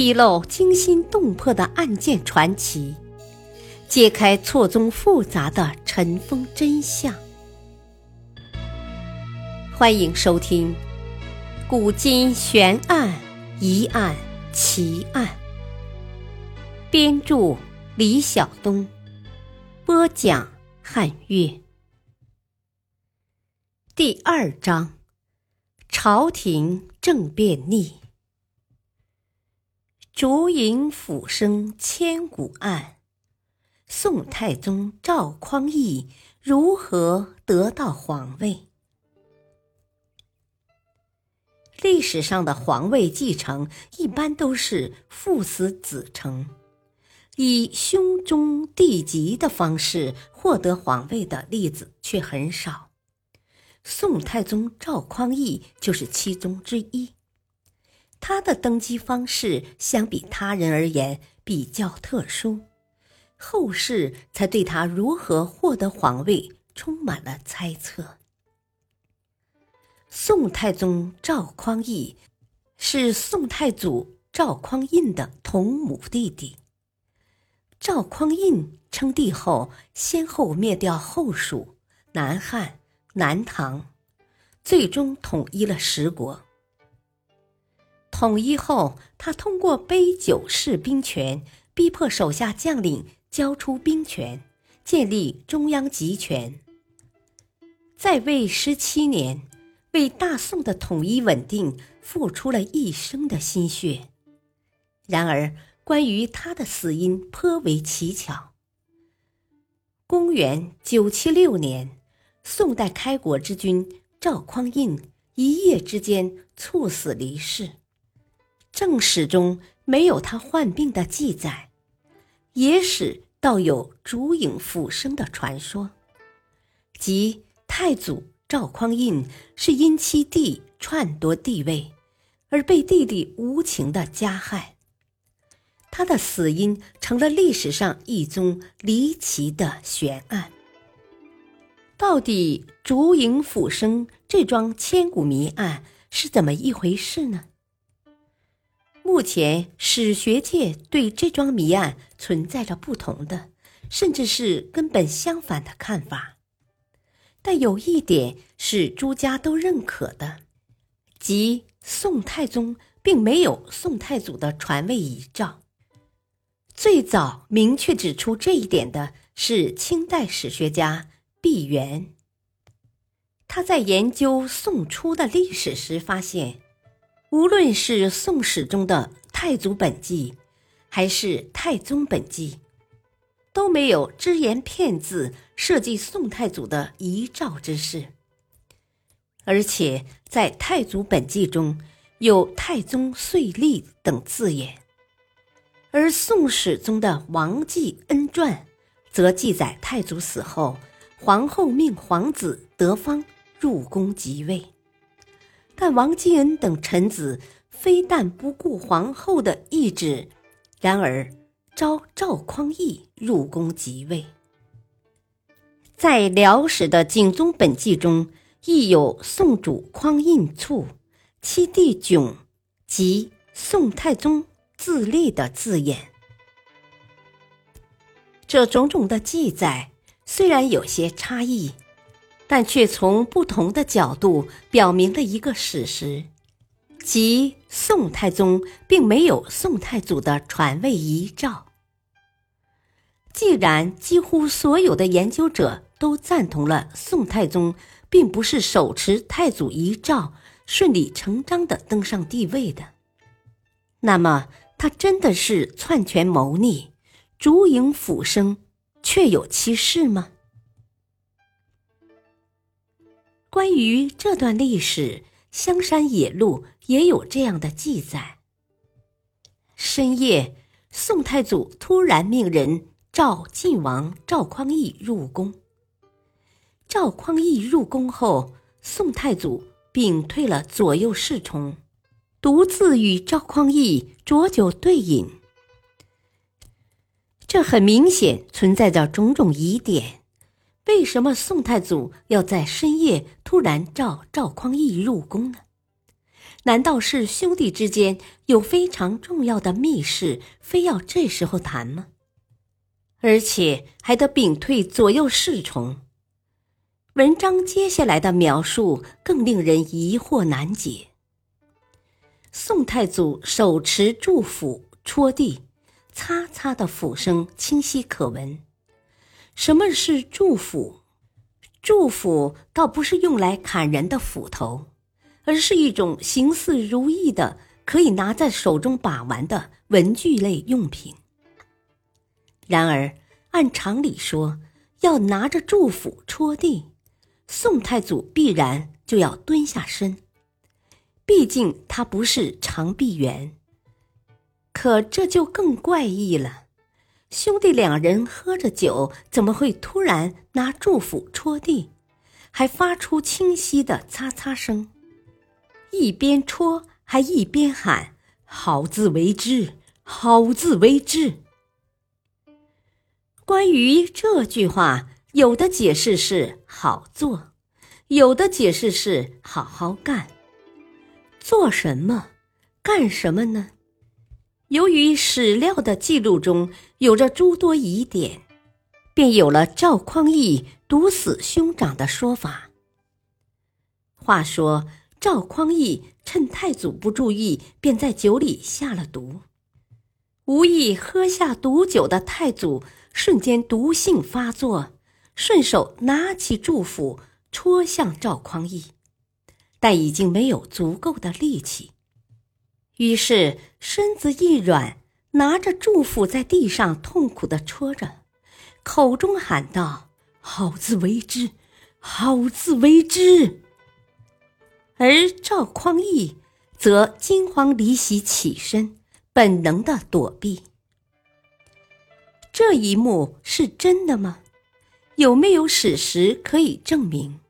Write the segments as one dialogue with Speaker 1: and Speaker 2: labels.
Speaker 1: 披露惊心动魄的案件传奇，揭开错综复杂的尘封真相。欢迎收听《古今悬案、疑案、奇案》，编著李晓东，播讲汉月。第二章：朝廷政变逆。烛影斧声千古案，宋太宗赵匡胤如何得到皇位？历史上的皇位继承一般都是父死子承，以兄终弟及的方式获得皇位的例子却很少。宋太宗赵匡胤就是其中之一。他的登基方式相比他人而言比较特殊，后世才对他如何获得皇位充满了猜测。宋太宗赵匡胤是宋太祖赵匡胤的同母弟弟。赵匡胤称帝后，先后灭掉后蜀、南汉、南唐，最终统一了十国。统一后，他通过杯酒释兵权，逼迫手下将领交出兵权，建立中央集权。在位十七年，为大宋的统一稳定付出了一生的心血。然而，关于他的死因颇为蹊跷。公元九七六年，宋代开国之君赵匡胤一夜之间猝死离世。正史中没有他患病的记载，野史倒有烛影斧声的传说，即太祖赵匡胤是因其弟篡夺帝位，而被弟弟无情的加害。他的死因成了历史上一宗离奇的悬案。到底烛影斧声这桩千古谜案是怎么一回事呢？目前史学界对这桩谜案存在着不同的，甚至是根本相反的看法。但有一点是诸家都认可的，即宋太宗并没有宋太祖的传位遗诏。最早明确指出这一点的是清代史学家毕沅。他在研究宋初的历史时发现。无论是《宋史》中的《太祖本纪》，还是《太宗本纪》，都没有只言片字设计宋太祖的遗诏之事。而且在《太祖本纪》中有“太宗岁历”等字眼，而《宋史》中的《王继恩传》则记载太祖死后，皇后命皇子德方入宫即位。但王继恩等臣子非但不顾皇后的懿旨，然而召赵匡胤入宫即位。在辽史的《景宗本纪》中，亦有宋主匡胤卒，其弟囧及宋太宗自立的字眼。这种种的记载虽然有些差异。但却从不同的角度表明了一个事实，即宋太宗并没有宋太祖的传位遗诏。既然几乎所有的研究者都赞同了宋太宗并不是手持太祖遗诏顺理成章的登上帝位的，那么他真的是篡权谋逆、烛影斧声，确有其事吗？关于这段历史，《香山野录》也有这样的记载：深夜，宋太祖突然命人召晋王赵匡胤入宫。赵匡胤入宫后，宋太祖屏退了左右侍从，独自与赵匡胤酌酒对饮。这很明显存在着种种疑点。为什么宋太祖要在深夜突然召赵匡胤入宫呢？难道是兄弟之间有非常重要的密事，非要这时候谈吗？而且还得屏退左右侍从。文章接下来的描述更令人疑惑难解。宋太祖手持祝斧戳地，擦擦的斧声清晰可闻。什么是祝斧？祝斧倒不是用来砍人的斧头，而是一种形似如意的、可以拿在手中把玩的文具类用品。然而，按常理说，要拿着祝福戳地，宋太祖必然就要蹲下身，毕竟他不是长臂猿。可这就更怪异了。兄弟两人喝着酒，怎么会突然拿祝福戳地，还发出清晰的擦擦声？一边戳还一边喊“好自为之，好自为之”。关于这句话，有的解释是“好做”，有的解释是“好好干”。做什么？干什么呢？由于史料的记录中有着诸多疑点，便有了赵匡胤毒死兄长的说法。话说赵匡胤趁太祖不注意，便在酒里下了毒，无意喝下毒酒的太祖瞬间毒性发作，顺手拿起祝福戳向赵匡胤，但已经没有足够的力气。于是身子一软，拿着祝福在地上痛苦的戳着，口中喊道：“好自为之，好自为之。”而赵匡胤则惊慌离席起身，本能的躲避。这一幕是真的吗？有没有史实可以证明？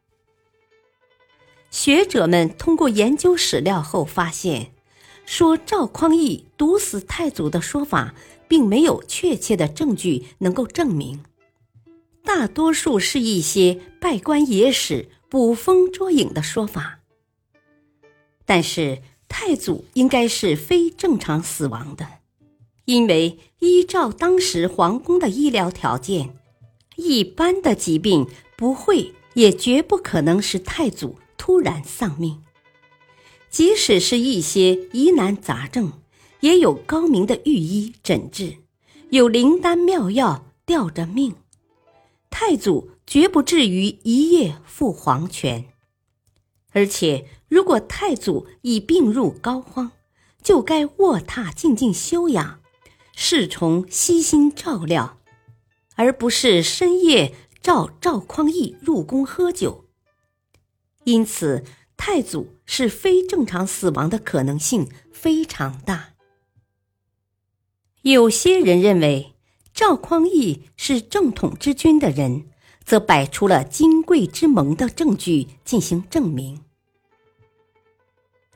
Speaker 1: 学者们通过研究史料后发现。说赵匡胤毒死太祖的说法，并没有确切的证据能够证明，大多数是一些拜官野史、捕风捉影的说法。但是太祖应该是非正常死亡的，因为依照当时皇宫的医疗条件，一般的疾病不会也绝不可能使太祖突然丧命。即使是一些疑难杂症，也有高明的御医诊治，有灵丹妙药吊着命，太祖绝不至于一夜赴黄泉。而且，如果太祖已病入膏肓，就该卧榻静静休养，侍从悉心照料，而不是深夜召赵匡胤入宫喝酒。因此。太祖是非正常死亡的可能性非常大。有些人认为赵匡胤是正统之君的人，则摆出了金贵之盟的证据进行证明。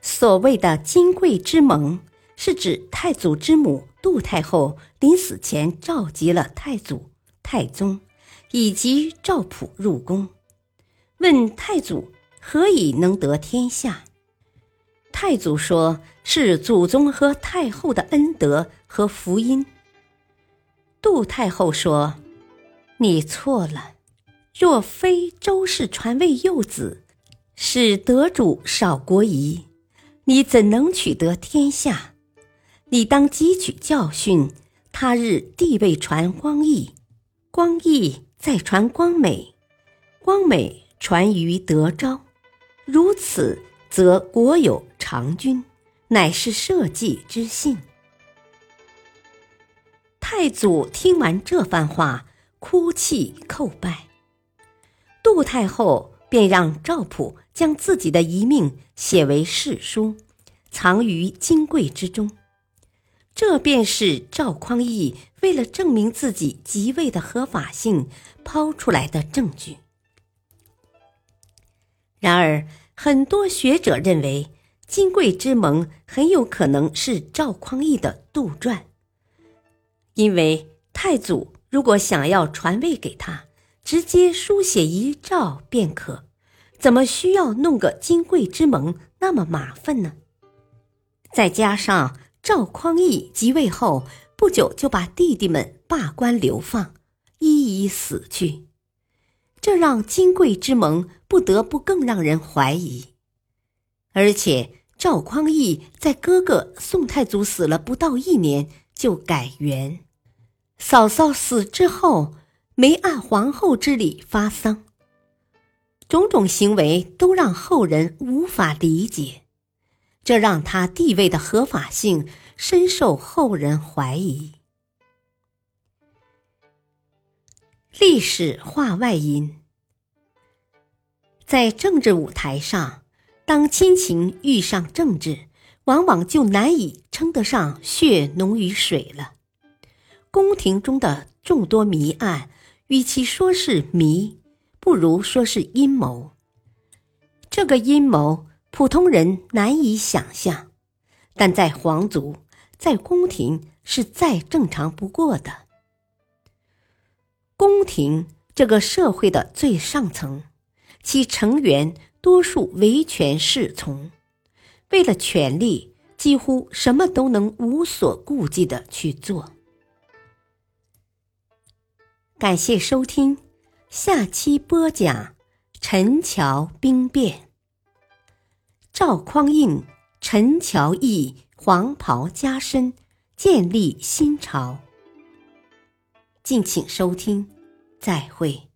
Speaker 1: 所谓的金贵之盟，是指太祖之母杜太后临死前召集了太祖、太宗以及赵普入宫，问太祖。何以能得天下？太祖说是祖宗和太后的恩德和福音。杜太后说：“你错了，若非周氏传位幼子，使得主少国疑，你怎能取得天下？你当汲取教训，他日帝位传光义，光义再传光美，光美传于德昭。”如此，则国有长君，乃是社稷之幸。太祖听完这番话，哭泣叩拜。杜太后便让赵普将自己的遗命写为誓书，藏于金柜之中。这便是赵匡胤为了证明自己即位的合法性抛出来的证据。然而，很多学者认为，金匮之盟很有可能是赵匡胤的杜撰。因为太祖如果想要传位给他，直接书写遗诏便可，怎么需要弄个金匮之盟那么麻烦呢？再加上赵匡胤即位后不久就把弟弟们罢官流放，一一死去，这让金贵之盟不得不更让人怀疑。而且赵匡胤在哥哥宋太祖死了不到一年就改元，嫂嫂死之后没按皇后之礼发丧。种种行为都让后人无法理解，这让他地位的合法性深受后人怀疑。历史话外音：在政治舞台上，当亲情遇上政治，往往就难以称得上血浓于水了。宫廷中的众多谜案，与其说是谜，不如说是阴谋。这个阴谋，普通人难以想象，但在皇族、在宫廷是再正常不过的。宫廷这个社会的最上层，其成员多数唯权是从，为了权力，几乎什么都能无所顾忌的去做。感谢收听。下期播讲陈桥兵变。赵匡胤、陈桥义黄袍加身，建立新朝。敬请收听，再会。